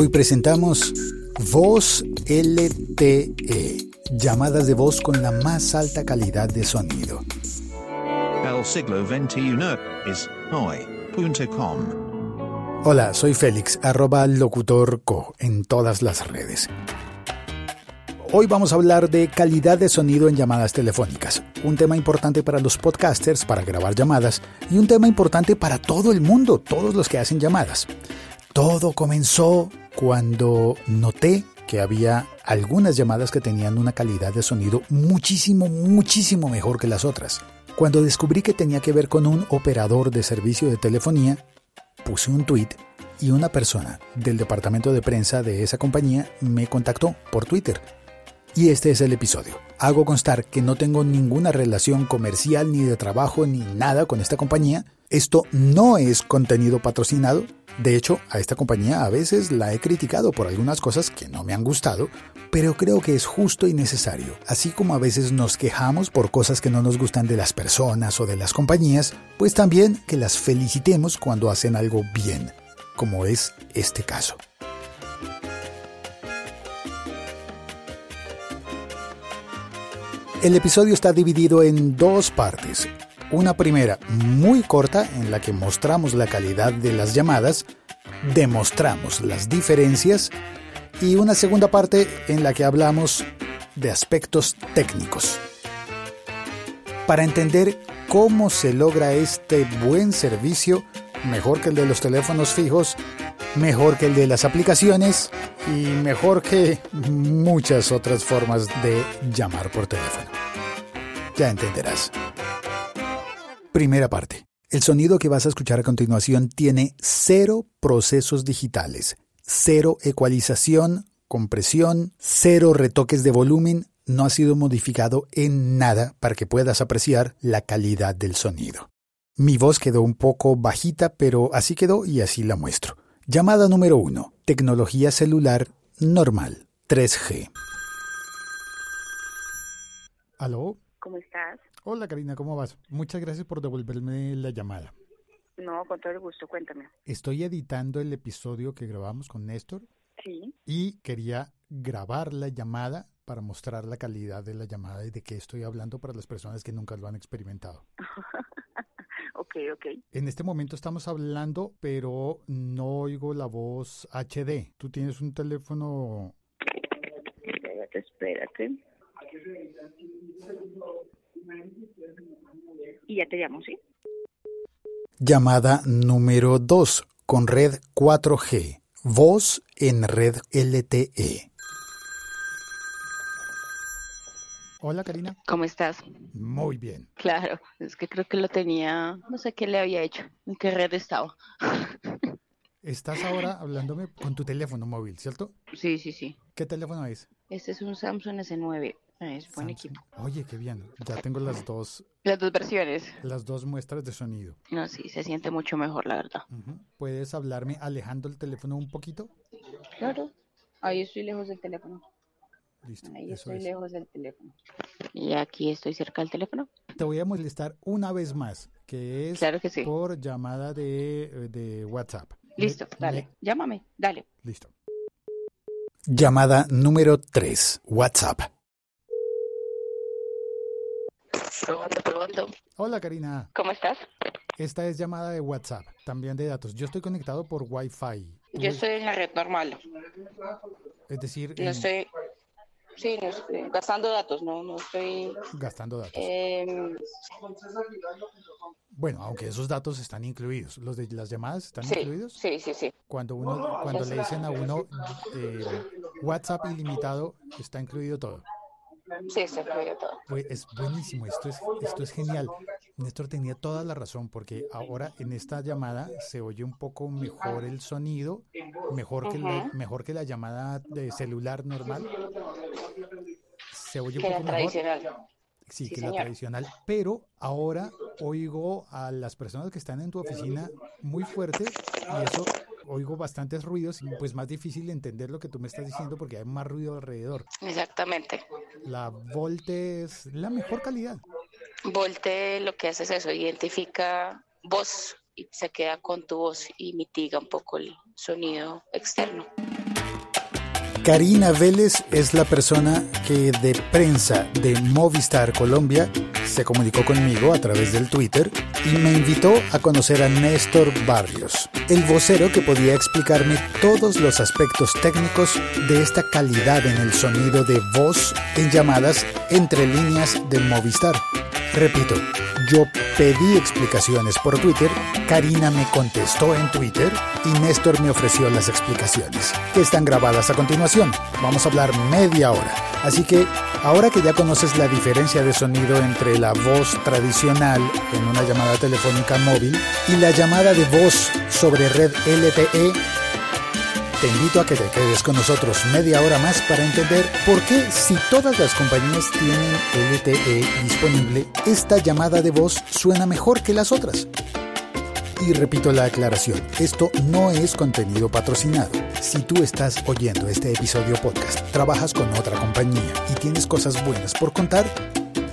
Hoy presentamos Voz LTE, llamadas de voz con la más alta calidad de sonido. El siglo XXI es hoy.com. Hola, soy Félix, arroba locutorco en todas las redes. Hoy vamos a hablar de calidad de sonido en llamadas telefónicas, un tema importante para los podcasters para grabar llamadas y un tema importante para todo el mundo, todos los que hacen llamadas. Todo comenzó cuando noté que había algunas llamadas que tenían una calidad de sonido muchísimo, muchísimo mejor que las otras. Cuando descubrí que tenía que ver con un operador de servicio de telefonía, puse un tweet y una persona del departamento de prensa de esa compañía me contactó por Twitter y este es el episodio. Hago constar que no tengo ninguna relación comercial ni de trabajo ni nada con esta compañía. Esto no es contenido patrocinado. De hecho, a esta compañía a veces la he criticado por algunas cosas que no me han gustado, pero creo que es justo y necesario. Así como a veces nos quejamos por cosas que no nos gustan de las personas o de las compañías, pues también que las felicitemos cuando hacen algo bien, como es este caso. El episodio está dividido en dos partes. Una primera muy corta en la que mostramos la calidad de las llamadas, demostramos las diferencias y una segunda parte en la que hablamos de aspectos técnicos. Para entender cómo se logra este buen servicio, mejor que el de los teléfonos fijos, mejor que el de las aplicaciones y mejor que muchas otras formas de llamar por teléfono. Ya entenderás. Primera parte. El sonido que vas a escuchar a continuación tiene cero procesos digitales, cero ecualización, compresión, cero retoques de volumen, no ha sido modificado en nada para que puedas apreciar la calidad del sonido. Mi voz quedó un poco bajita, pero así quedó y así la muestro. Llamada número 1. Tecnología celular normal. 3G. ¿Aló? ¿Cómo estás? Hola Karina, ¿cómo vas? Muchas gracias por devolverme la llamada. No, con todo el gusto, cuéntame. Estoy editando el episodio que grabamos con Néstor Sí, y quería grabar la llamada para mostrar la calidad de la llamada y de qué estoy hablando para las personas que nunca lo han experimentado. ok, ok. En este momento estamos hablando, pero no oigo la voz HD. ¿Tú tienes un teléfono? Espérate, espérate. Y ya te llamo, ¿sí? Llamada número 2 con red 4G. Voz en red LTE. Hola Karina. ¿Cómo estás? Muy bien. Claro, es que creo que lo tenía, no sé qué le había hecho, en qué red estaba. Estás ahora hablándome con tu teléfono móvil, ¿cierto? Sí, sí, sí. ¿Qué teléfono es? Este es un Samsung S9, es buen Samsung. equipo. Oye, qué bien. Ya tengo las dos, Las dos versiones. las dos muestras de sonido. No, sí, se siente mucho mejor, la verdad. ¿Puedes hablarme alejando el teléfono un poquito? Claro. Ahí estoy lejos del teléfono. Listo, Ahí eso estoy es. lejos del teléfono. Y aquí estoy cerca del teléfono. Te voy a molestar una vez más, que es Claro que sí. por llamada de, de WhatsApp. Listo, Me- dale. me- Llámame, dale. listo. Llamada número 3, WhatsApp. Probando, probando. Hola Karina, ¿Cómo estás? esta es llamada de WhatsApp, también de datos. Yo estoy conectado por Wi-Fi. Yo estoy en la red normal. Es decir, No en- estoy. Sí, no estoy gastando datos, no, no estoy. gastando datos. em, Bueno, aunque esos datos están incluidos. ¿Los de las llamadas están sí, incluidos? sí, sí, sí. Cuando uno, cuando le dicen a uno eh, WhatsApp ilimitado, está incluido todo. Sí, se incluye todo. Pues es buenísimo, esto es, esto es genial. Néstor tenía toda la razón porque ahora en esta llamada se oye un poco mejor el sonido, mejor que la, mejor que la llamada de celular normal. Se oye un Que poco la mejor. tradicional. Sí, Sí, que la tradicional. Pero ahora oigo a las personas que están en tu oficina muy fuerte y eso oigo bastantes ruidos y pues más difícil entender lo que tú me estás diciendo porque hay más ruido alrededor. Exactamente. La Volte es la mejor calidad. Volte lo que hace es eso, identifica voz y se queda con tu voz y mitiga un poco el sonido externo. Karina Vélez es la persona que de prensa de Movistar Colombia se comunicó conmigo a través del Twitter y me invitó a conocer a Néstor Barrios, el vocero que podía explicarme todos los aspectos técnicos de esta calidad en el sonido de voz en llamadas entre líneas de Movistar. Repito, yo pedí explicaciones por Twitter, Karina me contestó en Twitter y Néstor me ofreció las explicaciones, que están grabadas a continuación. Vamos a hablar media hora. Así que, ahora que ya conoces la diferencia de sonido entre la voz tradicional en una llamada telefónica móvil y la llamada de voz sobre red LTE, te invito a que te quedes con nosotros media hora más para entender por qué si todas las compañías tienen LTE disponible, esta llamada de voz suena mejor que las otras. Y repito la aclaración, esto no es contenido patrocinado. Si tú estás oyendo este episodio podcast, trabajas con otra compañía y tienes cosas buenas por contar,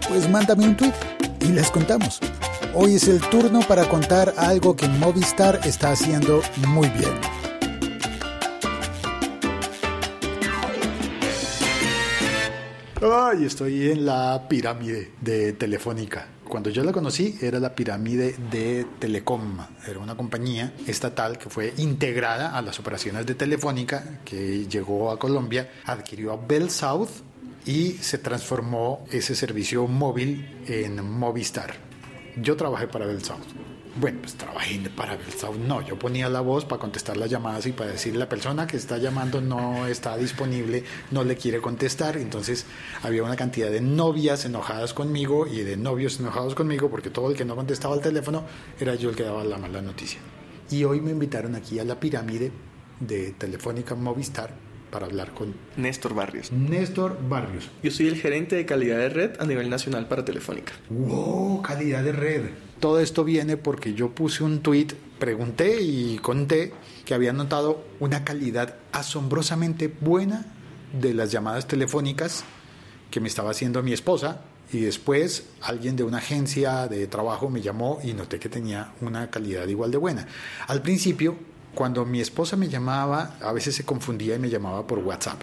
pues mándame un tweet y les contamos. Hoy es el turno para contar algo que Movistar está haciendo muy bien. Ay, estoy en la pirámide de Telefónica. Cuando yo la conocí era la pirámide de Telecom. Era una compañía estatal que fue integrada a las operaciones de Telefónica, que llegó a Colombia, adquirió a Bell South y se transformó ese servicio móvil en Movistar. Yo trabajé para Bell South. Bueno, pues trabajé para Bell No, yo ponía la voz para contestar las llamadas y para decir la persona que está llamando no está disponible, no le quiere contestar. Entonces había una cantidad de novias enojadas conmigo y de novios enojados conmigo porque todo el que no contestaba el teléfono era yo el que daba la mala noticia. Y hoy me invitaron aquí a la pirámide de Telefónica Movistar para hablar con Néstor Barrios. Néstor Barrios. Yo soy el gerente de calidad de red a nivel nacional para Telefónica. ¡Wow! Calidad de red. Todo esto viene porque yo puse un tweet, pregunté y conté que había notado una calidad asombrosamente buena de las llamadas telefónicas que me estaba haciendo mi esposa y después alguien de una agencia de trabajo me llamó y noté que tenía una calidad igual de buena. Al principio, cuando mi esposa me llamaba, a veces se confundía y me llamaba por WhatsApp,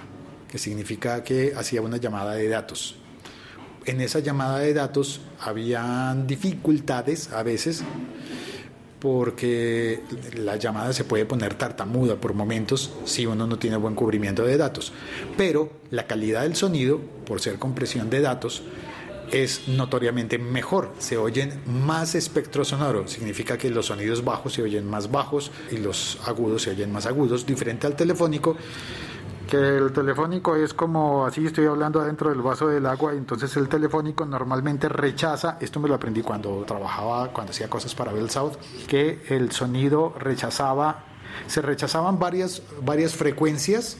que significa que hacía una llamada de datos en esa llamada de datos habían dificultades a veces porque la llamada se puede poner tartamuda por momentos si uno no tiene buen cubrimiento de datos. Pero la calidad del sonido, por ser compresión de datos, es notoriamente mejor. Se oyen más espectro sonoro. Significa que los sonidos bajos se oyen más bajos y los agudos se oyen más agudos, diferente al telefónico que el telefónico es como así estoy hablando adentro del vaso del agua, entonces el telefónico normalmente rechaza, esto me lo aprendí cuando trabajaba, cuando hacía cosas para Bell South, que el sonido rechazaba, se rechazaban varias, varias frecuencias,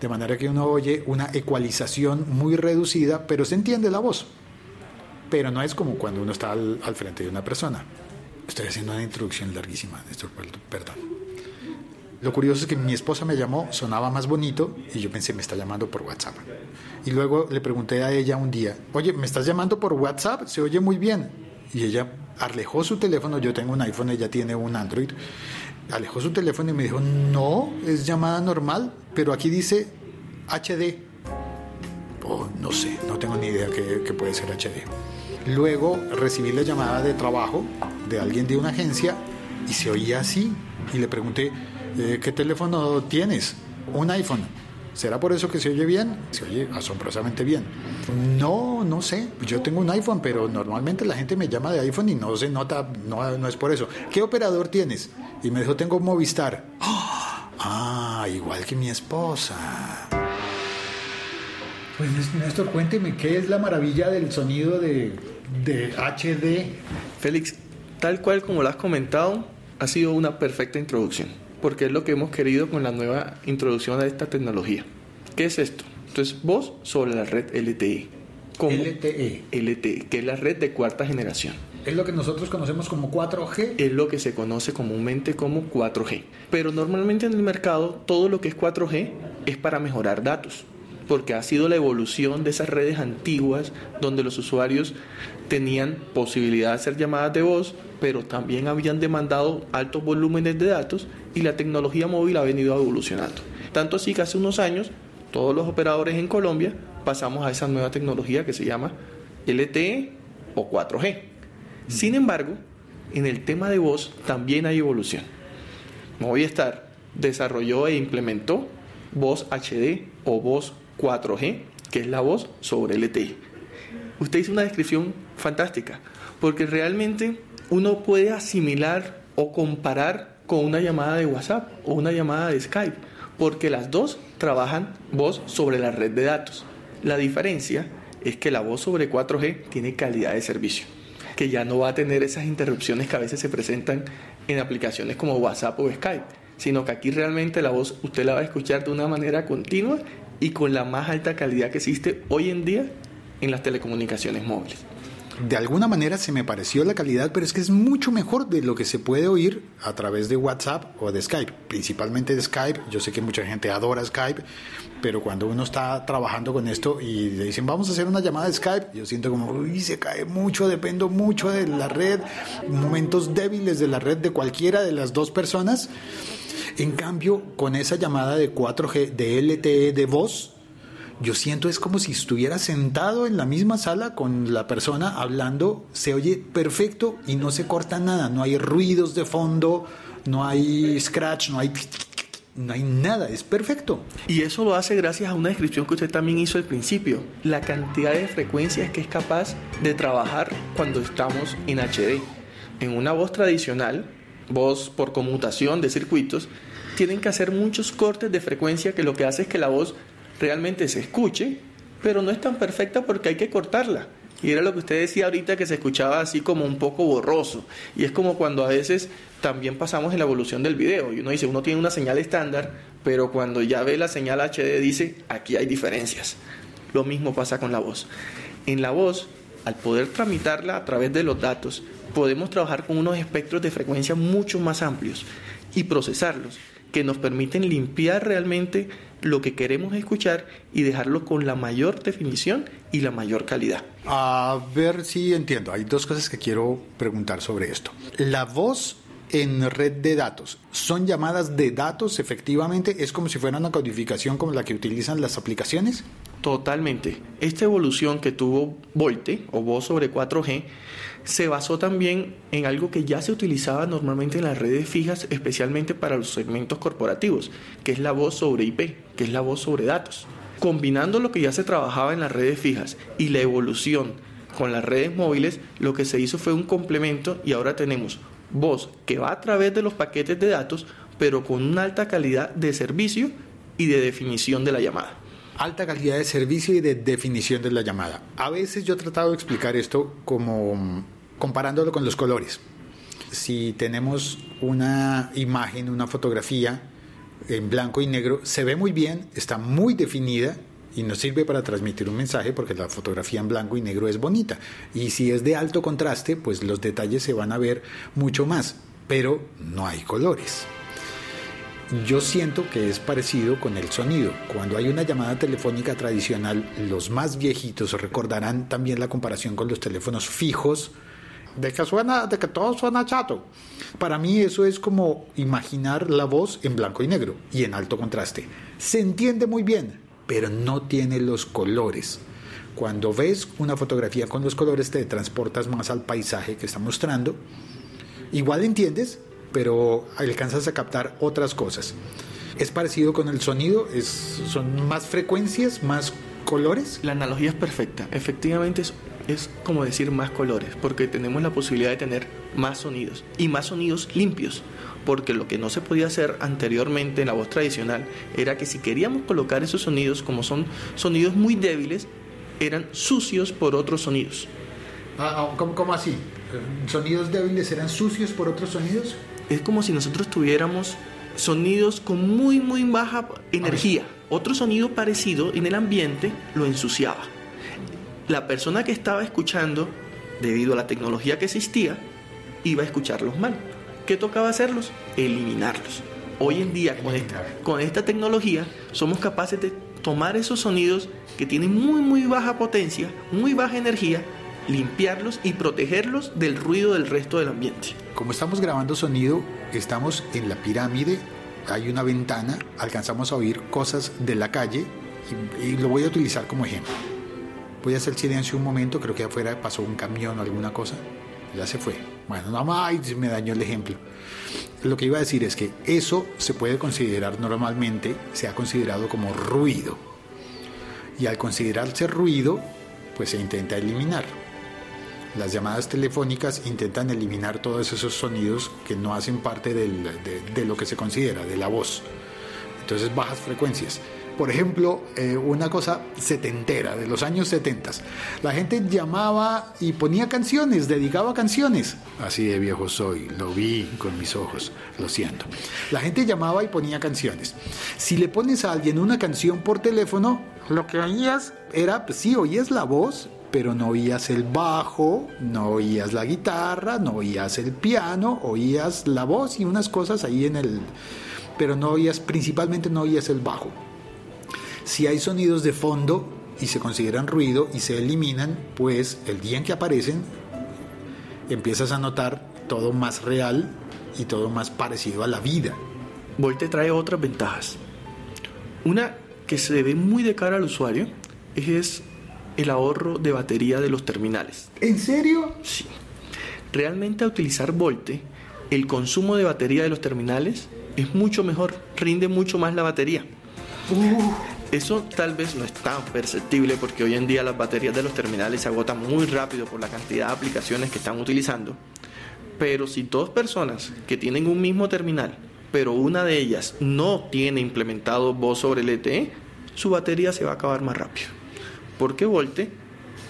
de manera que uno oye una ecualización muy reducida, pero se entiende la voz. Pero no es como cuando uno está al, al frente de una persona. Estoy haciendo una introducción larguísima, esto, perdón. Lo curioso es que mi esposa me llamó, sonaba más bonito y yo pensé, me está llamando por WhatsApp. Y luego le pregunté a ella un día, oye, ¿me estás llamando por WhatsApp? Se oye muy bien. Y ella alejó su teléfono, yo tengo un iPhone, ella tiene un Android. Alejó su teléfono y me dijo, no, es llamada normal, pero aquí dice HD. Oh, no sé, no tengo ni idea que, puede ser HD. Luego recibí la llamada de trabajo de alguien de una agencia y se oía así. Y le pregunté, eh, ¿qué teléfono tienes? Un iPhone. ¿Será por eso que se oye bien? Se oye asombrosamente bien. No, no sé. Yo tengo un iPhone, pero normalmente la gente me llama de iPhone y no se nota, no, no es por eso. ¿Qué operador tienes? Y me dijo, tengo Movistar. Ah, igual que mi esposa. Pues Néstor, cuénteme, ¿qué es la maravilla del sonido de, de HD? Félix, tal cual como lo has comentado, ha sido una perfecta introducción porque es lo que hemos querido con la nueva introducción de esta tecnología. ¿Qué es esto? Entonces, voz sobre la red LTE. LTE. LTE, que es la red de cuarta generación. Es lo que nosotros conocemos como 4G. Es lo que se conoce comúnmente como 4G. Pero normalmente en el mercado todo lo que es 4G es para mejorar datos, porque ha sido la evolución de esas redes antiguas donde los usuarios tenían posibilidad de hacer llamadas de voz, pero también habían demandado altos volúmenes de datos y la tecnología móvil ha venido evolucionando. Tanto así que hace unos años todos los operadores en Colombia pasamos a esa nueva tecnología que se llama LTE o 4G. Sin embargo, en el tema de voz también hay evolución. Movistar desarrolló e implementó voz HD o voz 4G, que es la voz sobre LTE. Usted hizo una descripción fantástica, porque realmente uno puede asimilar o comparar con una llamada de WhatsApp o una llamada de Skype, porque las dos trabajan voz sobre la red de datos. La diferencia es que la voz sobre 4G tiene calidad de servicio, que ya no va a tener esas interrupciones que a veces se presentan en aplicaciones como WhatsApp o Skype, sino que aquí realmente la voz usted la va a escuchar de una manera continua y con la más alta calidad que existe hoy en día en las telecomunicaciones móviles de alguna manera se me pareció la calidad, pero es que es mucho mejor de lo que se puede oír a través de WhatsApp o de Skype, principalmente de Skype. Yo sé que mucha gente adora Skype, pero cuando uno está trabajando con esto y le dicen vamos a hacer una llamada de Skype, yo siento como, uy, se cae mucho, dependo mucho de la red, momentos débiles de la red de cualquiera de las dos personas. En cambio, con esa llamada de 4G, de LTE de voz, yo siento es como si estuviera sentado en la misma sala con la persona hablando, se oye perfecto y no se corta nada, no hay ruidos de fondo, no hay scratch, no hay no hay nada, es perfecto. Y eso lo hace gracias a una descripción que usted también hizo al principio, la cantidad de frecuencias que es capaz de trabajar cuando estamos en HD. En una voz tradicional, voz por conmutación de circuitos, tienen que hacer muchos cortes de frecuencia que lo que hace es que la voz realmente se escuche, pero no es tan perfecta porque hay que cortarla. Y era lo que usted decía ahorita que se escuchaba así como un poco borroso. Y es como cuando a veces también pasamos en la evolución del video. Y uno dice, uno tiene una señal estándar, pero cuando ya ve la señal HD dice, aquí hay diferencias. Lo mismo pasa con la voz. En la voz, al poder tramitarla a través de los datos, podemos trabajar con unos espectros de frecuencia mucho más amplios y procesarlos que nos permiten limpiar realmente lo que queremos escuchar y dejarlo con la mayor definición y la mayor calidad. A ver si entiendo. Hay dos cosas que quiero preguntar sobre esto. La voz en red de datos. ¿Son llamadas de datos efectivamente? ¿Es como si fuera una codificación como la que utilizan las aplicaciones? Totalmente. Esta evolución que tuvo Volte o voz sobre 4G se basó también en algo que ya se utilizaba normalmente en las redes fijas, especialmente para los segmentos corporativos, que es la voz sobre IP, que es la voz sobre datos. Combinando lo que ya se trabajaba en las redes fijas y la evolución con las redes móviles, lo que se hizo fue un complemento y ahora tenemos voz que va a través de los paquetes de datos, pero con una alta calidad de servicio y de definición de la llamada alta calidad de servicio y de definición de la llamada. A veces yo he tratado de explicar esto como comparándolo con los colores. Si tenemos una imagen, una fotografía en blanco y negro, se ve muy bien, está muy definida y nos sirve para transmitir un mensaje porque la fotografía en blanco y negro es bonita. Y si es de alto contraste, pues los detalles se van a ver mucho más, pero no hay colores. Yo siento que es parecido con el sonido. Cuando hay una llamada telefónica tradicional, los más viejitos recordarán también la comparación con los teléfonos fijos, de que suena, de todo suena chato. Para mí eso es como imaginar la voz en blanco y negro y en alto contraste. Se entiende muy bien, pero no tiene los colores. Cuando ves una fotografía con los colores te transportas más al paisaje que está mostrando. Igual entiendes, pero alcanzas a captar otras cosas. Es parecido con el sonido, es, son más frecuencias, más colores. La analogía es perfecta. Efectivamente es, es como decir más colores, porque tenemos la posibilidad de tener más sonidos y más sonidos limpios. Porque lo que no se podía hacer anteriormente en la voz tradicional era que si queríamos colocar esos sonidos, como son sonidos muy débiles, eran sucios por otros sonidos. Ah, ah, ¿cómo, ¿Cómo así? ¿Sonidos débiles eran sucios por otros sonidos? es como si nosotros tuviéramos sonidos con muy, muy baja energía. Otro sonido parecido en el ambiente lo ensuciaba. La persona que estaba escuchando, debido a la tecnología que existía, iba a escucharlos mal. ¿Qué tocaba hacerlos? Eliminarlos. Hoy en día, con esta, con esta tecnología, somos capaces de tomar esos sonidos que tienen muy, muy baja potencia, muy baja energía, limpiarlos y protegerlos del ruido del resto del ambiente. Como estamos grabando sonido, estamos en la pirámide, hay una ventana, alcanzamos a oír cosas de la calle y, y lo voy a utilizar como ejemplo. Voy a hacer silencio un momento, creo que afuera pasó un camión o alguna cosa. Ya se fue. Bueno, nada más me dañó el ejemplo. Lo que iba a decir es que eso se puede considerar normalmente, se ha considerado como ruido. Y al considerarse ruido, pues se intenta eliminar. Las llamadas telefónicas intentan eliminar todos esos sonidos que no hacen parte del- de, de lo que se considera, de la voz. Entonces bajas frecuencias. Por ejemplo, eh, una cosa setentera, de los años 70. La gente llamaba y ponía canciones, dedicaba canciones. Así de viejo soy, lo vi con mis ojos, lo siento. La gente llamaba y ponía canciones. Si le pones a alguien una canción por teléfono, lo que oías era, pues sí, oías la voz, pero no oías el bajo, no oías la guitarra, no oías el piano, oías la voz y unas cosas ahí en el... Pero no oías, principalmente no oías el bajo. Si hay sonidos de fondo y se consideran ruido y se eliminan, pues el día en que aparecen empiezas a notar todo más real y todo más parecido a la vida. Volte trae otras ventajas. Una que se ve muy de cara al usuario es el ahorro de batería de los terminales. ¿En serio? Sí. Realmente a utilizar Volte, el consumo de batería de los terminales es mucho mejor, rinde mucho más la batería. Eso tal vez no es tan perceptible porque hoy en día las baterías de los terminales se agotan muy rápido por la cantidad de aplicaciones que están utilizando. Pero si dos personas que tienen un mismo terminal, pero una de ellas no tiene implementado voz sobre LTE, su batería se va a acabar más rápido. Porque Volte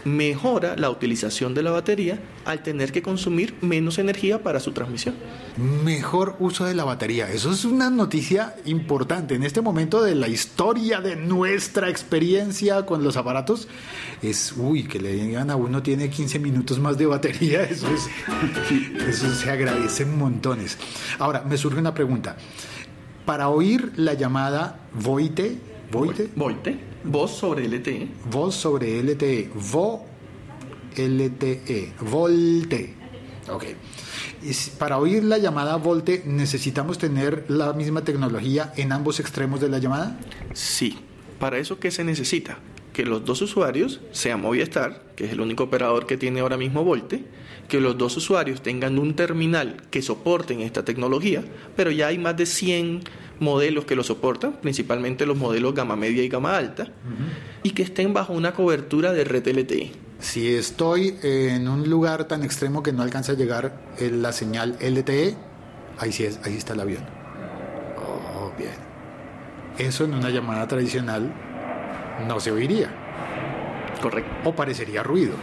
mejora la utilización de la batería al tener que consumir menos energía para su transmisión. Mejor uso de la batería. Eso es una noticia importante. En este momento de la historia de nuestra experiencia con los aparatos, es, uy, que le digan a uno tiene 15 minutos más de batería. Eso, es, eso se agradece montones. Ahora, me surge una pregunta. Para oír la llamada Voite, Voite, Volte, voz sobre LTE, voz sobre LTE, vo LTE, volte. Ok. Para oír la llamada volte, ¿necesitamos tener la misma tecnología en ambos extremos de la llamada? Sí. ¿Para eso qué se necesita? Que los dos usuarios, sea Movistar, que es el único operador que tiene ahora mismo Volte, que los dos usuarios tengan un terminal que soporten esta tecnología, pero ya hay más de 100 modelos que lo soportan, principalmente los modelos gama media y gama alta, y que estén bajo una cobertura de red LTE. Si estoy en un lugar tan extremo que no alcanza a llegar eh, la señal LTE, ahí sí es, ahí está el avión. Oh, bien. Eso en una llamada tradicional no se oiría Correcto, o parecería ruido.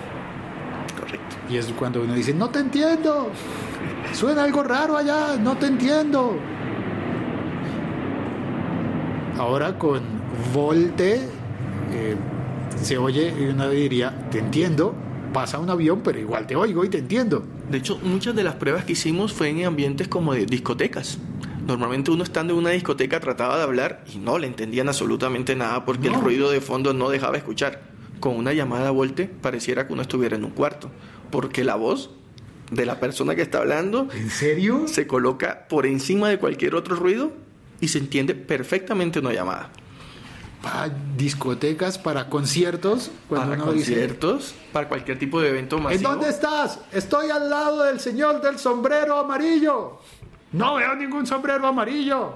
Y es cuando uno dice, no te entiendo. Suena algo raro allá, no te entiendo. Ahora con Volte eh, se oye y uno diría, te entiendo, pasa un avión, pero igual te oigo y te entiendo. De hecho, muchas de las pruebas que hicimos fue en ambientes como de discotecas. Normalmente uno estando en una discoteca trataba de hablar y no le entendían absolutamente nada porque No. el ruido de fondo no dejaba escuchar. Con una llamada a volte pareciera que uno estuviera en un cuarto, porque la voz de la persona que está hablando ¿En serio? se coloca por encima de cualquier otro ruido y se entiende perfectamente una llamada. Para discotecas, para conciertos, para dice, conciertos, para cualquier tipo de evento masivo. ¿En dónde estás? Estoy al lado del señor del sombrero amarillo. No veo ningún sombrero amarillo.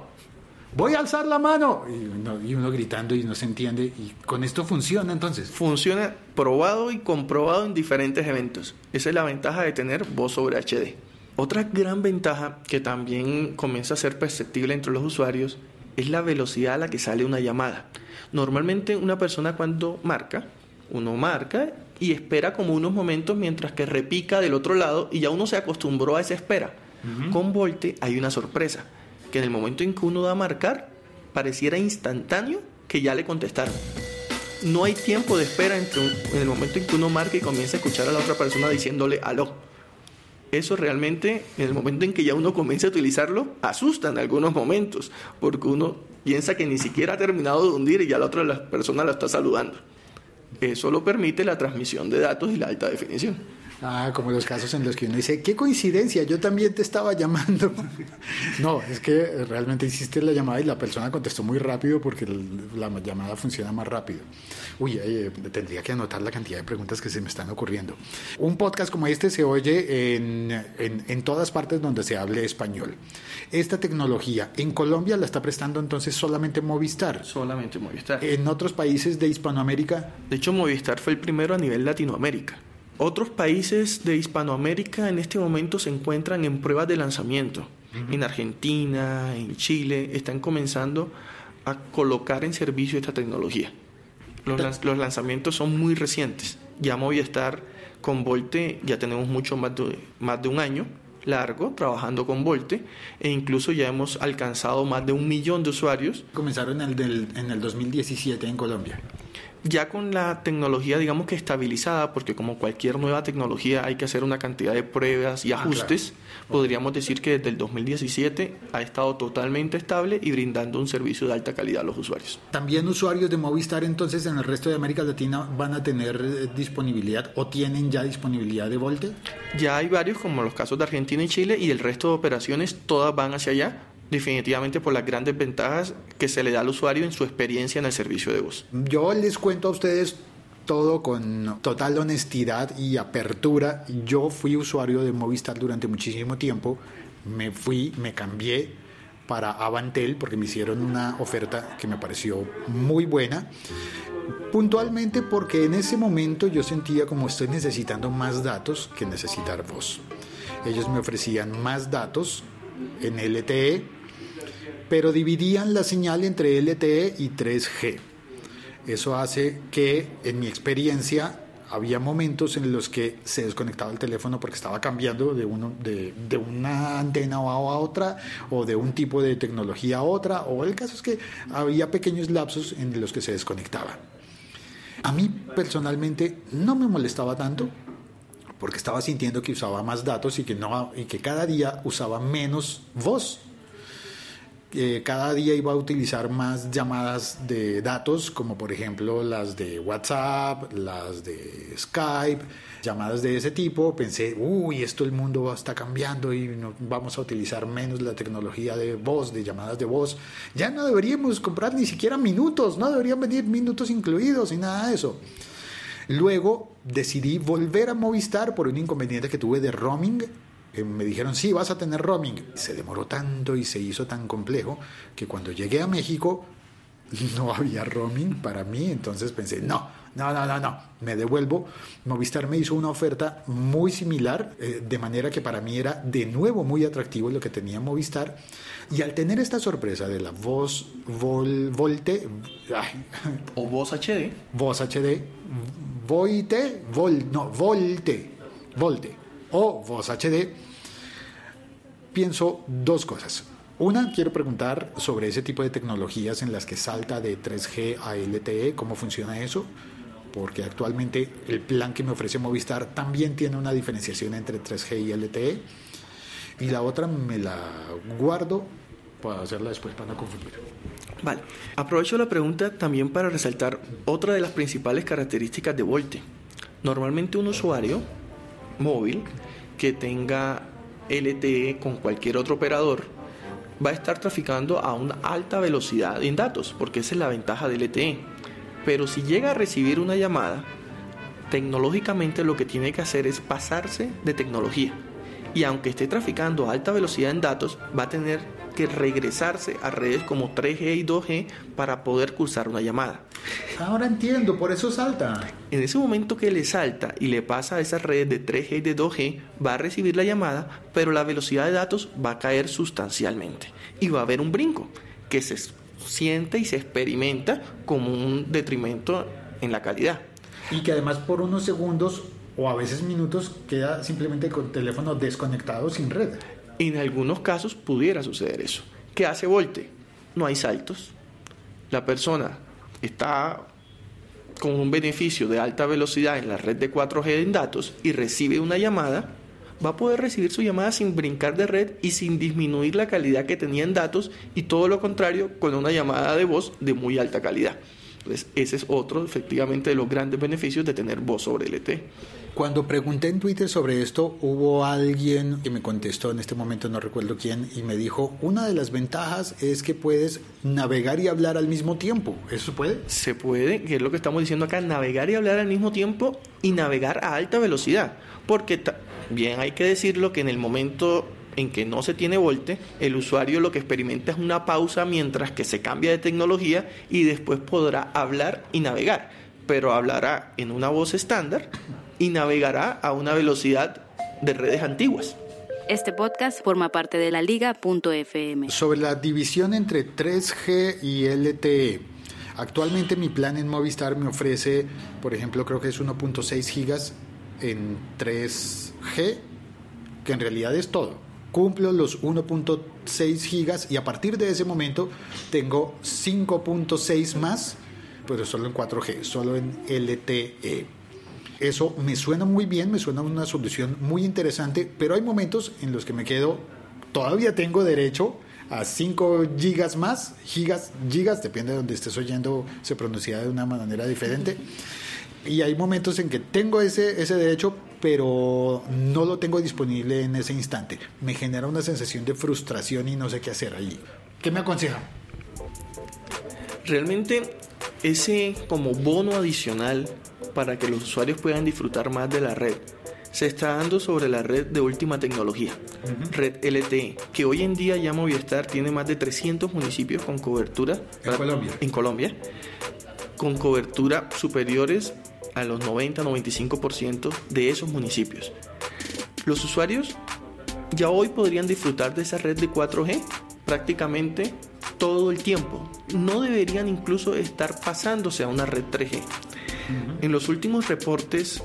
Voy a alzar la mano. Y uno, y uno gritando y no se entiende. Y con esto funciona entonces. Funciona probado y comprobado en diferentes eventos. Esa es la ventaja de tener voz sobre HD. Otra gran ventaja que también comienza a ser perceptible entre los usuarios es la velocidad a la que sale una llamada. Normalmente una persona cuando marca, uno marca y espera como unos momentos mientras que repica del otro lado y ya uno se acostumbró a esa espera. Con Volte hay una sorpresa, que en el momento en que uno da a marcar, pareciera instantáneo que ya le contestaron no hay tiempo de espera entre en el momento en que uno marca y comienza a escuchar a la otra persona diciéndole aló. Eso realmente, en el momento en que ya uno comienza a utilizarlo, asusta en algunos momentos, porque uno piensa que ni siquiera ha terminado de hundir y ya la otra la persona lo está saludando. Eso lo permite la transmisión de datos y la alta definición. Ah, como los casos en los que uno dice, qué coincidencia, yo también te estaba llamando. no, es que realmente hiciste la llamada y la persona contestó muy rápido porque la llamada funciona más rápido. Uy, eh, tendría que anotar la cantidad de preguntas que se me están ocurriendo. Un podcast como este se oye en, en, en todas partes donde se hable español. Esta tecnología en Colombia la está prestando entonces solamente Movistar. Solamente Movistar. En otros países de Hispanoamérica. De hecho, Movistar fue el primero a nivel Latinoamérica. Otros países de Hispanoamérica en este momento se encuentran en pruebas de lanzamiento. En Argentina, en Chile, están comenzando a colocar en servicio esta tecnología. Los, los lanzamientos son muy recientes. Ya Movistar con Volte ya tenemos mucho más de, más de un año largo trabajando con Volte e incluso ya hemos alcanzado más de un millón de usuarios. Comenzaron en el, en el 2017 en Colombia ya con la tecnología, digamos que estabilizada, porque como cualquier nueva tecnología hay que hacer una cantidad de pruebas y ah, ajustes, podríamos decir que desde el 2017 ha estado totalmente estable y brindando un servicio de alta calidad a los usuarios. ¿También usuarios de Movistar entonces en el resto de América Latina van a tener eh, disponibilidad o tienen ya disponibilidad de Volte? Ya hay varios, como los casos de Argentina y Chile, y el resto de operaciones todas van hacia allá definitivamente por las grandes ventajas que se le da al usuario en su experiencia en el servicio de voz. Yo les cuento a ustedes todo con total honestidad y apertura. Yo fui usuario de Movistar durante muchísimo tiempo. Me fui, me cambié para Avantel porque me hicieron una oferta que me pareció muy buena. Puntualmente porque en ese momento yo sentía como estoy necesitando más datos que necesitar voz. Ellos me ofrecían más datos en LTE pero dividían la señal entre LTE y 3G. Eso hace que, en mi experiencia, había momentos en los que se desconectaba el teléfono porque estaba cambiando de, una antena a otra o de un tipo de tecnología a otra, o el caso es que había pequeños lapsos en los que se desconectaba. A mí personalmente no me molestaba tanto porque estaba sintiendo que usaba más datos y que cada día usaba menos voz cada día iba a utilizar más llamadas de datos, como por ejemplo las de WhatsApp, las de Skype, llamadas de ese tipo. Pensé, uy, esto el mundo está cambiando y vamos a utilizar menos la tecnología de voz, de llamadas de voz. Ya no deberíamos comprar ni siquiera minutos, no deberían venir minutos incluidos y nada de eso. Luego decidí volver a Movistar por un inconveniente que tuve de roaming me dijeron, sí, vas a tener roaming. Se demoró tanto y se hizo tan complejo que cuando llegué a México no había roaming para mí, entonces pensé, no, no, no, no, no, me devuelvo. Movistar me hizo una oferta muy similar, eh, de manera que para mí era de nuevo muy atractivo lo que tenía Movistar. Y al tener esta sorpresa de la voz Volte, o voz HD, voz HD, Voite, Vol, no, Volte, Volte o voz HD, pienso dos cosas. Una, quiero preguntar sobre ese tipo de tecnologías en las que salta de 3G a LTE, cómo funciona eso, porque actualmente el plan que me ofrece Movistar también tiene una diferenciación entre 3G y LTE. Y la otra me la guardo para hacerla después para no confundir. Vale, aprovecho la pregunta también para resaltar otra de las principales características de Volte. Normalmente un usuario móvil que tenga LTE con cualquier otro operador va a estar traficando a una alta velocidad en datos, porque esa es la ventaja de LTE. Pero si llega a recibir una llamada, tecnológicamente lo que tiene que hacer es pasarse de tecnología. Y aunque esté traficando a alta velocidad en datos, va a tener que regresarse a redes como 3G y 2G para poder cursar una llamada. Ahora entiendo, por eso salta. En ese momento que le salta y le pasa a esas redes de 3G y de 2G, va a recibir la llamada, pero la velocidad de datos va a caer sustancialmente y va a haber un brinco que se siente y se experimenta como un detrimento en la calidad. Y que además por unos segundos o a veces minutos queda simplemente con teléfono desconectado sin red. En algunos casos pudiera suceder eso. ¿Qué hace Volte? No hay saltos. La persona está con un beneficio de alta velocidad en la red de 4G en datos y recibe una llamada, va a poder recibir su llamada sin brincar de red y sin disminuir la calidad que tenía en datos y todo lo contrario con una llamada de voz de muy alta calidad. Entonces, ese es otro, efectivamente, de los grandes beneficios de tener voz sobre LTE. Cuando pregunté en Twitter sobre esto, hubo alguien que me contestó, en este momento no recuerdo quién, y me dijo, una de las ventajas es que puedes navegar y hablar al mismo tiempo. ¿Eso puede? Se puede, que es lo que estamos diciendo acá, navegar y hablar al mismo tiempo y navegar a alta velocidad. Porque bien hay que decirlo que en el momento en que no se tiene volte, el usuario lo que experimenta es una pausa mientras que se cambia de tecnología y después podrá hablar y navegar, pero hablará en una voz estándar y navegará a una velocidad de redes antiguas. Este podcast forma parte de la liga.fm. Sobre la división entre 3G y LTE. Actualmente mi plan en Movistar me ofrece, por ejemplo, creo que es 1.6 gigas en 3G, que en realidad es todo. Cumplo los 1.6 gigas y a partir de ese momento tengo 5.6 más, pero solo en 4G, solo en LTE. Eso me suena muy bien, me suena una solución muy interesante, pero hay momentos en los que me quedo, todavía tengo derecho a 5 gigas más, gigas, gigas, depende de donde estés oyendo, se pronuncia de una manera diferente. Y hay momentos en que tengo ese, ese derecho, pero no lo tengo disponible en ese instante. Me genera una sensación de frustración y no sé qué hacer ahí. ¿Qué me aconseja? Realmente ese como bono adicional para que los usuarios puedan disfrutar más de la red se está dando sobre la red de última tecnología, red LTE, que hoy en día ya Movistar tiene más de 300 municipios con cobertura en Colombia. En Colombia, con cobertura superiores a los 90-95% de esos municipios. Los usuarios ya hoy podrían disfrutar de esa red de 4G prácticamente todo el tiempo. No deberían incluso estar pasándose a una red 3G. En los últimos reportes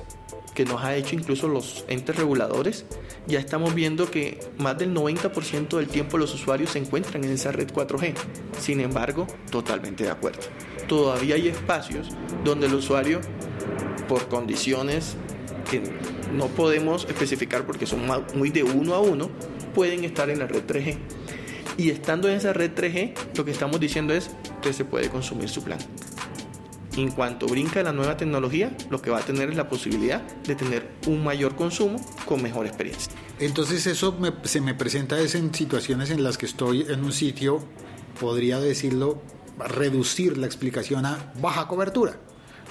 que nos ha hecho incluso los entes reguladores, ya estamos viendo que más del 90% del tiempo los usuarios se encuentran en esa red 4G. Sin embargo, totalmente de acuerdo. Todavía hay espacios donde el usuario, por condiciones que no podemos especificar porque son muy de uno a uno, pueden estar en la red 3G. Y estando en esa red 3G, lo que estamos diciendo es que se puede consumir su plan. En cuanto brinca la nueva tecnología, lo que va a tener es la posibilidad de tener un mayor consumo con mejor experiencia. Entonces eso se me presenta es en situaciones en las que estoy en un sitio, podría decirlo, reducir la explicación a baja cobertura,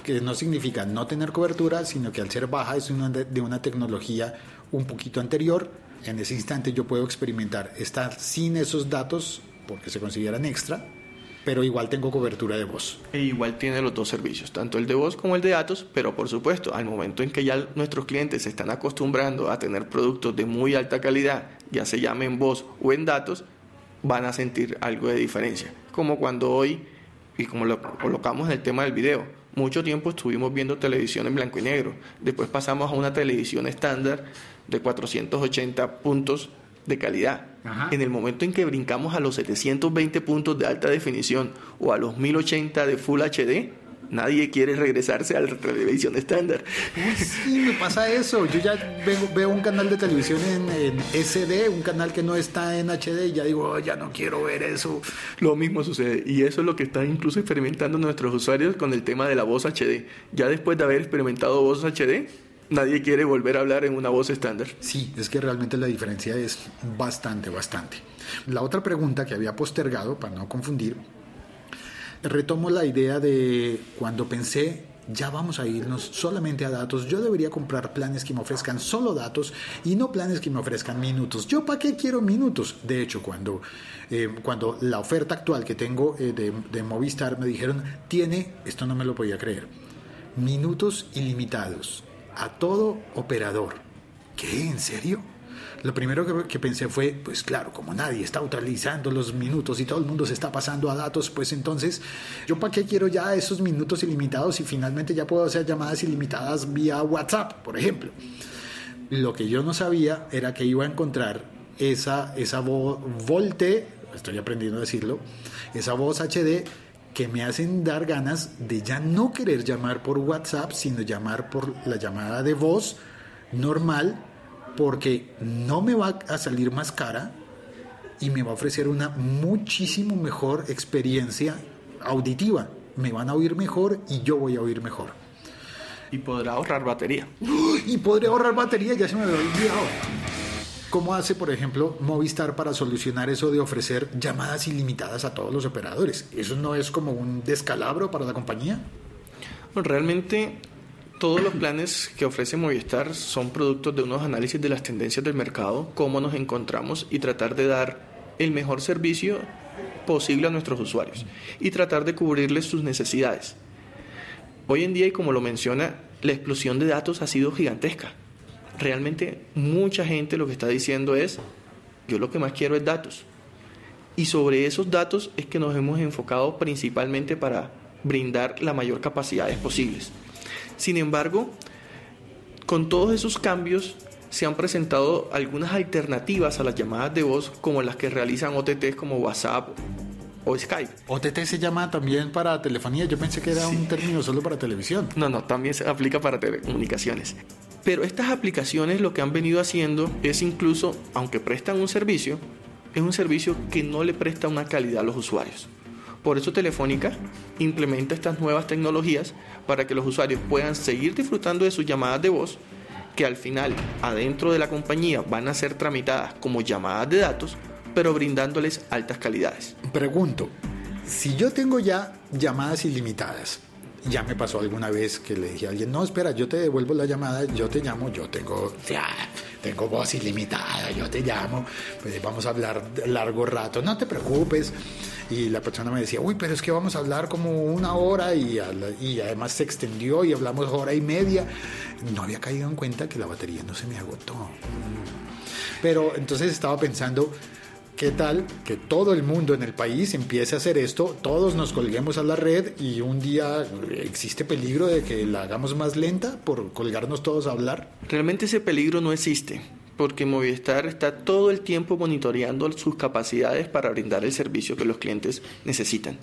que no significa no tener cobertura, sino que al ser baja es una de una tecnología un poquito anterior. En ese instante yo puedo experimentar estar sin esos datos porque se consideran extra pero igual tengo cobertura de voz. E igual tiene los dos servicios, tanto el de voz como el de datos, pero por supuesto, al momento en que ya nuestros clientes se están acostumbrando a tener productos de muy alta calidad, ya se llame en voz o en datos, van a sentir algo de diferencia. Como cuando hoy, y como lo colocamos en el tema del video, mucho tiempo estuvimos viendo televisión en blanco y negro, después pasamos a una televisión estándar de 480 puntos de calidad. En el momento en que brincamos a los 720 puntos de alta definición o a los 1080 de Full HD, nadie quiere regresarse a la televisión estándar. sí, me pasa eso. Yo ya veo, un canal de televisión en, SD, un canal que no está en HD, y ya digo, oh, ya no quiero ver eso. Lo mismo sucede. Y eso es lo que están incluso experimentando nuestros usuarios con el tema de la voz HD. Ya después de haber experimentado voz HD, nadie quiere volver a hablar en una voz estándar. Sí, es que realmente la diferencia es bastante, bastante. La otra pregunta que había postergado, para no confundir, retomo la idea de cuando pensé ya vamos a irnos solamente a datos. Yo debería comprar planes que me ofrezcan solo datos y no planes que me ofrezcan minutos. ¿Yo para qué quiero minutos? De hecho, cuando, eh, cuando la oferta actual que tengo eh, de, de Movistar me dijeron, tiene, esto no me lo podía creer, minutos ilimitados a todo operador. ¿Qué? ¿En serio? Lo primero que, pensé fue, pues claro, como nadie está utilizando los minutos y todo el mundo se está pasando a datos, pues entonces, ¿yo para qué quiero ya esos minutos ilimitados y finalmente ya puedo hacer llamadas ilimitadas vía WhatsApp, por ejemplo? Lo que yo no sabía era que iba a encontrar esa, esa voz Volte, estoy aprendiendo a decirlo, esa voz HD que me hacen dar ganas de ya no querer llamar por WhatsApp, sino llamar por la llamada de voz normal, porque no me va a salir más cara y me va a ofrecer una muchísimo mejor experiencia auditiva. me van a oír mejor y yo voy a oír mejor. Y podrá ahorrar batería. Y podré ahorrar batería, ya se me había olvidado. ¿Cómo hace, por ejemplo, Movistar para solucionar eso de ofrecer llamadas ilimitadas a todos los operadores? ¿Eso no es como un descalabro para la compañía? Realmente todos los planes que ofrece Movistar son productos de unos análisis de las tendencias del mercado, cómo nos encontramos y tratar de dar el mejor servicio posible a nuestros usuarios y tratar de cubrirles sus necesidades. Hoy en día, y como lo menciona, la explosión de datos ha sido gigantesca. Realmente mucha gente lo que está diciendo es, yo lo que más quiero es datos. Y sobre esos datos es que nos hemos enfocado principalmente para brindar la mayor capacidades posibles. Sin embargo, con todos esos cambios se han presentado algunas alternativas a las llamadas de voz como las que realizan OTTs como WhatsApp o Skype. OTT se llama también para telefonía, yo pensé que era un término solo para televisión. No, no, también se aplica para telecomunicaciones. Pero estas aplicaciones lo que han venido haciendo es incluso, aunque prestan un servicio, es un servicio que no le presta una calidad a los usuarios. Por eso Telefónica implementa estas nuevas tecnologías para que los usuarios puedan seguir disfrutando de sus llamadas de voz, que al final adentro de la compañía van a ser tramitadas como llamadas de datos, pero brindándoles altas calidades. Pregunto, si yo tengo ya llamadas ilimitadas, ya me pasó alguna vez que le dije a alguien, no, espera, yo te devuelvo la llamada, yo te llamo, yo tengo, tengo voz ilimitada, yo te llamo, pues vamos a hablar largo rato, no te preocupes. Y la persona me decía, uy, pero es que vamos a hablar como una hora y, y además se extendió y hablamos hora y media. No había caído en cuenta que la batería no se me agotó. Pero entonces estaba pensando, ¿Qué tal que todo el mundo en el país empiece a hacer esto? Todos nos colguemos a la red y un día existe peligro de que la hagamos más lenta por colgarnos todos a hablar. Realmente ese peligro no existe, porque Movistar está todo el tiempo monitoreando sus capacidades para brindar el servicio que los clientes necesitan.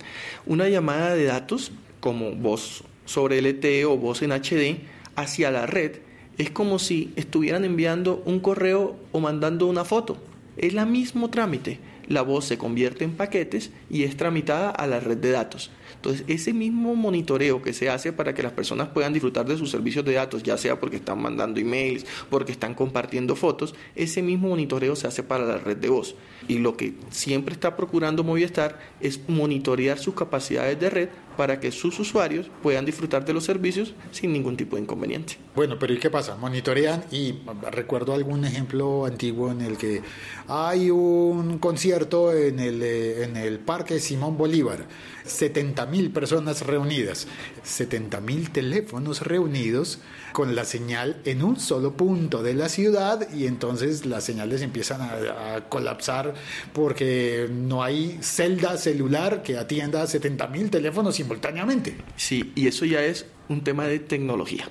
Una llamada de datos, como voz sobre LTE o voz en HD, hacia la red es como si estuvieran enviando un correo o mandando una foto. Es el mismo trámite. La voz se convierte en paquetes y es tramitada a la red de datos. Entonces, ese mismo monitoreo que se hace para que las personas puedan disfrutar de sus servicios de datos, ya sea porque están mandando emails, porque están compartiendo fotos, ese mismo monitoreo se hace para la red de voz. Y lo que siempre está procurando Movistar es monitorear sus capacidades de red para que sus usuarios puedan disfrutar de los servicios sin ningún tipo de inconveniente. Bueno, pero ¿y qué pasa? Monitorean y recuerdo algún ejemplo antiguo en el que hay un concierto en el, eh, en el Parque Simón Bolívar, 70 mil personas reunidas, 70 mil teléfonos reunidos con la señal en un solo punto de la ciudad y entonces las señales empiezan a, colapsar porque no hay celda celular que atienda a 70 mil teléfonos simultáneamente. Sí, y eso ya es un tema de tecnología.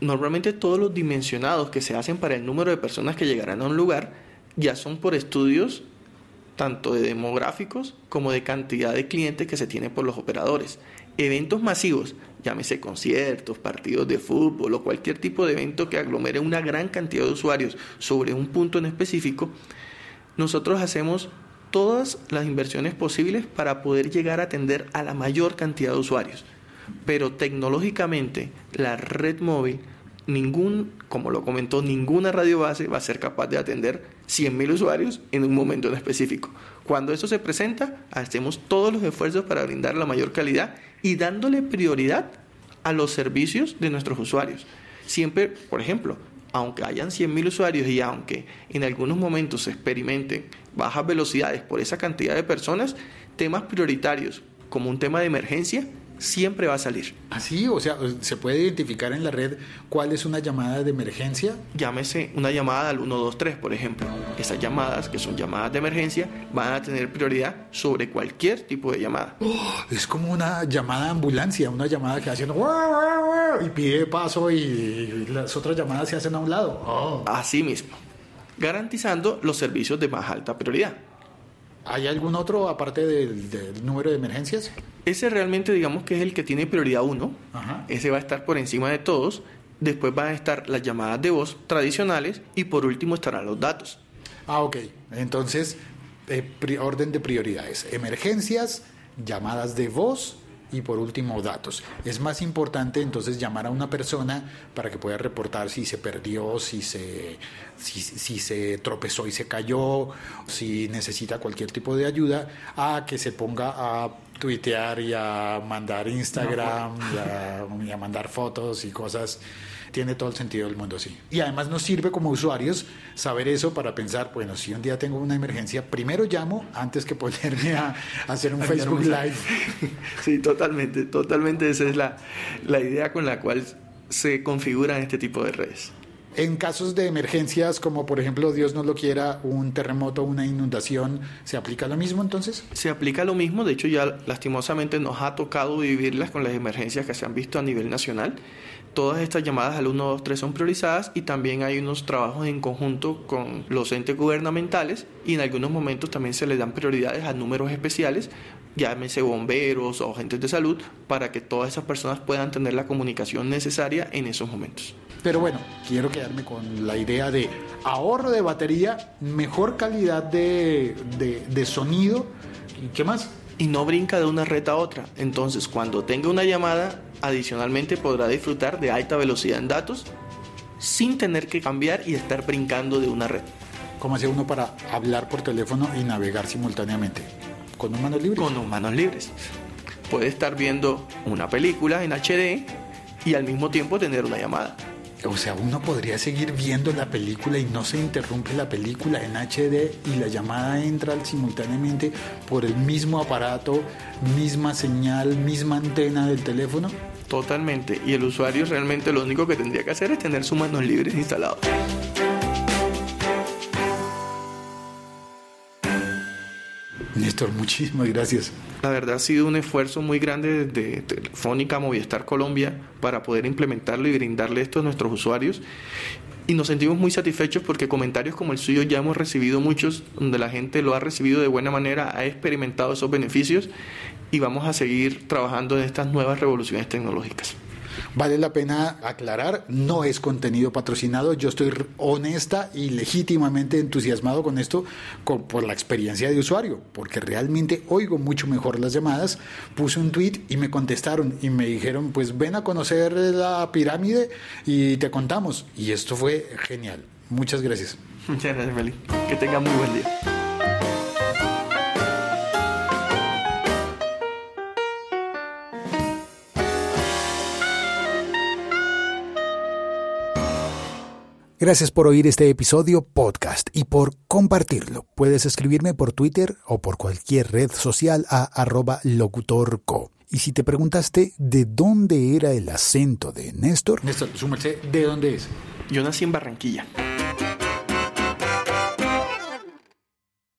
Normalmente todos los dimensionados que se hacen para el número de personas que llegarán a un lugar ya son por estudios tanto de demográficos como de cantidad de clientes que se tiene por los operadores. Eventos masivos, llámese conciertos, partidos de fútbol o cualquier tipo de evento que aglomere una gran cantidad de usuarios sobre un punto en específico, nosotros hacemos todas las inversiones posibles para poder llegar a atender a la mayor cantidad de usuarios. Pero tecnológicamente la red móvil, ningún, como lo comentó, ninguna radio base va a ser capaz de atender 100.000 usuarios en un momento en específico. Cuando eso se presenta, hacemos todos los esfuerzos para brindar la mayor calidad y dándole prioridad a los servicios de nuestros usuarios. Siempre, por ejemplo, aunque hayan 100.000 usuarios y aunque en algunos momentos se experimenten bajas velocidades por esa cantidad de personas, temas prioritarios como un tema de emergencia siempre va a salir. Así, o sea, se puede identificar en la red cuál es una llamada de emergencia. Llámese una llamada al 123, por ejemplo. Esas llamadas, que son llamadas de emergencia, van a tener prioridad sobre cualquier tipo de llamada. Oh, es como una llamada de ambulancia, una llamada que hace y pide paso y las otras llamadas se hacen a un lado. Oh. Así mismo, garantizando los servicios de más alta prioridad. ¿Hay algún otro aparte del, del, número de emergencias? Ese realmente digamos que es el que tiene prioridad 1. Ese va a estar por encima de todos. Después van a estar las llamadas de voz tradicionales y por último estarán los datos. Ah, ok. Entonces, eh, orden de prioridades. Emergencias, llamadas de voz y por último datos. Es más importante entonces llamar a una persona para que pueda reportar si se perdió, si se, si, si se tropezó y se cayó, si necesita cualquier tipo de ayuda, a que se ponga a tuitear y a mandar Instagram y a, y a mandar fotos y cosas tiene todo el sentido del mundo, sí. Y además nos sirve como usuarios saber eso para pensar, bueno, si un día tengo una emergencia, primero llamo antes que ponerme a, a hacer un Facebook Live. Sí, totalmente, totalmente esa es la, la idea con la cual se configuran este tipo de redes. En casos de emergencias, como por ejemplo, Dios no lo quiera, un terremoto, una inundación, ¿se aplica lo mismo entonces? Se aplica lo mismo, de hecho ya lastimosamente nos ha tocado vivirlas con las emergencias que se han visto a nivel nacional. Todas estas llamadas al 123 son priorizadas y también hay unos trabajos en conjunto con los entes gubernamentales y en algunos momentos también se les dan prioridades a números especiales, llámese bomberos o agentes de salud, para que todas esas personas puedan tener la comunicación necesaria en esos momentos. Pero bueno, quiero quedarme con la idea de ahorro de batería, mejor calidad de, de, de sonido qué más. Y no brinca de una red a otra. Entonces, cuando tenga una llamada, adicionalmente podrá disfrutar de alta velocidad en datos sin tener que cambiar y estar brincando de una red. ¿Cómo hace uno para hablar por teléfono y navegar simultáneamente? ¿Con un manos libres? Con manos libres. Puede estar viendo una película en HD y al mismo tiempo tener una llamada. O sea, uno podría seguir viendo la película y no se interrumpe la película en HD y la llamada entra simultáneamente por el mismo aparato, misma señal, misma antena del teléfono. Totalmente. Y el usuario realmente lo único que tendría que hacer es tener sus manos libres instalados. Néstor, muchísimas gracias. La verdad ha sido un esfuerzo muy grande desde Telefónica Movistar Colombia para poder implementarlo y brindarle esto a nuestros usuarios. Y nos sentimos muy satisfechos porque comentarios como el suyo ya hemos recibido muchos, donde la gente lo ha recibido de buena manera, ha experimentado esos beneficios y vamos a seguir trabajando en estas nuevas revoluciones tecnológicas. Vale la pena aclarar, no es contenido patrocinado, yo estoy honesta y legítimamente entusiasmado con esto con, por la experiencia de usuario, porque realmente oigo mucho mejor las llamadas. Puse un tweet y me contestaron y me dijeron, pues ven a conocer la pirámide y te contamos. Y esto fue genial. Muchas gracias. Muchas gracias, Felipe. Que tenga muy buen día. Gracias por oír este episodio podcast y por compartirlo. Puedes escribirme por Twitter o por cualquier red social a arroba locutorco. Y si te preguntaste de dónde era el acento de Néstor... Néstor, súmese, ¿de dónde es? Yo nací en Barranquilla.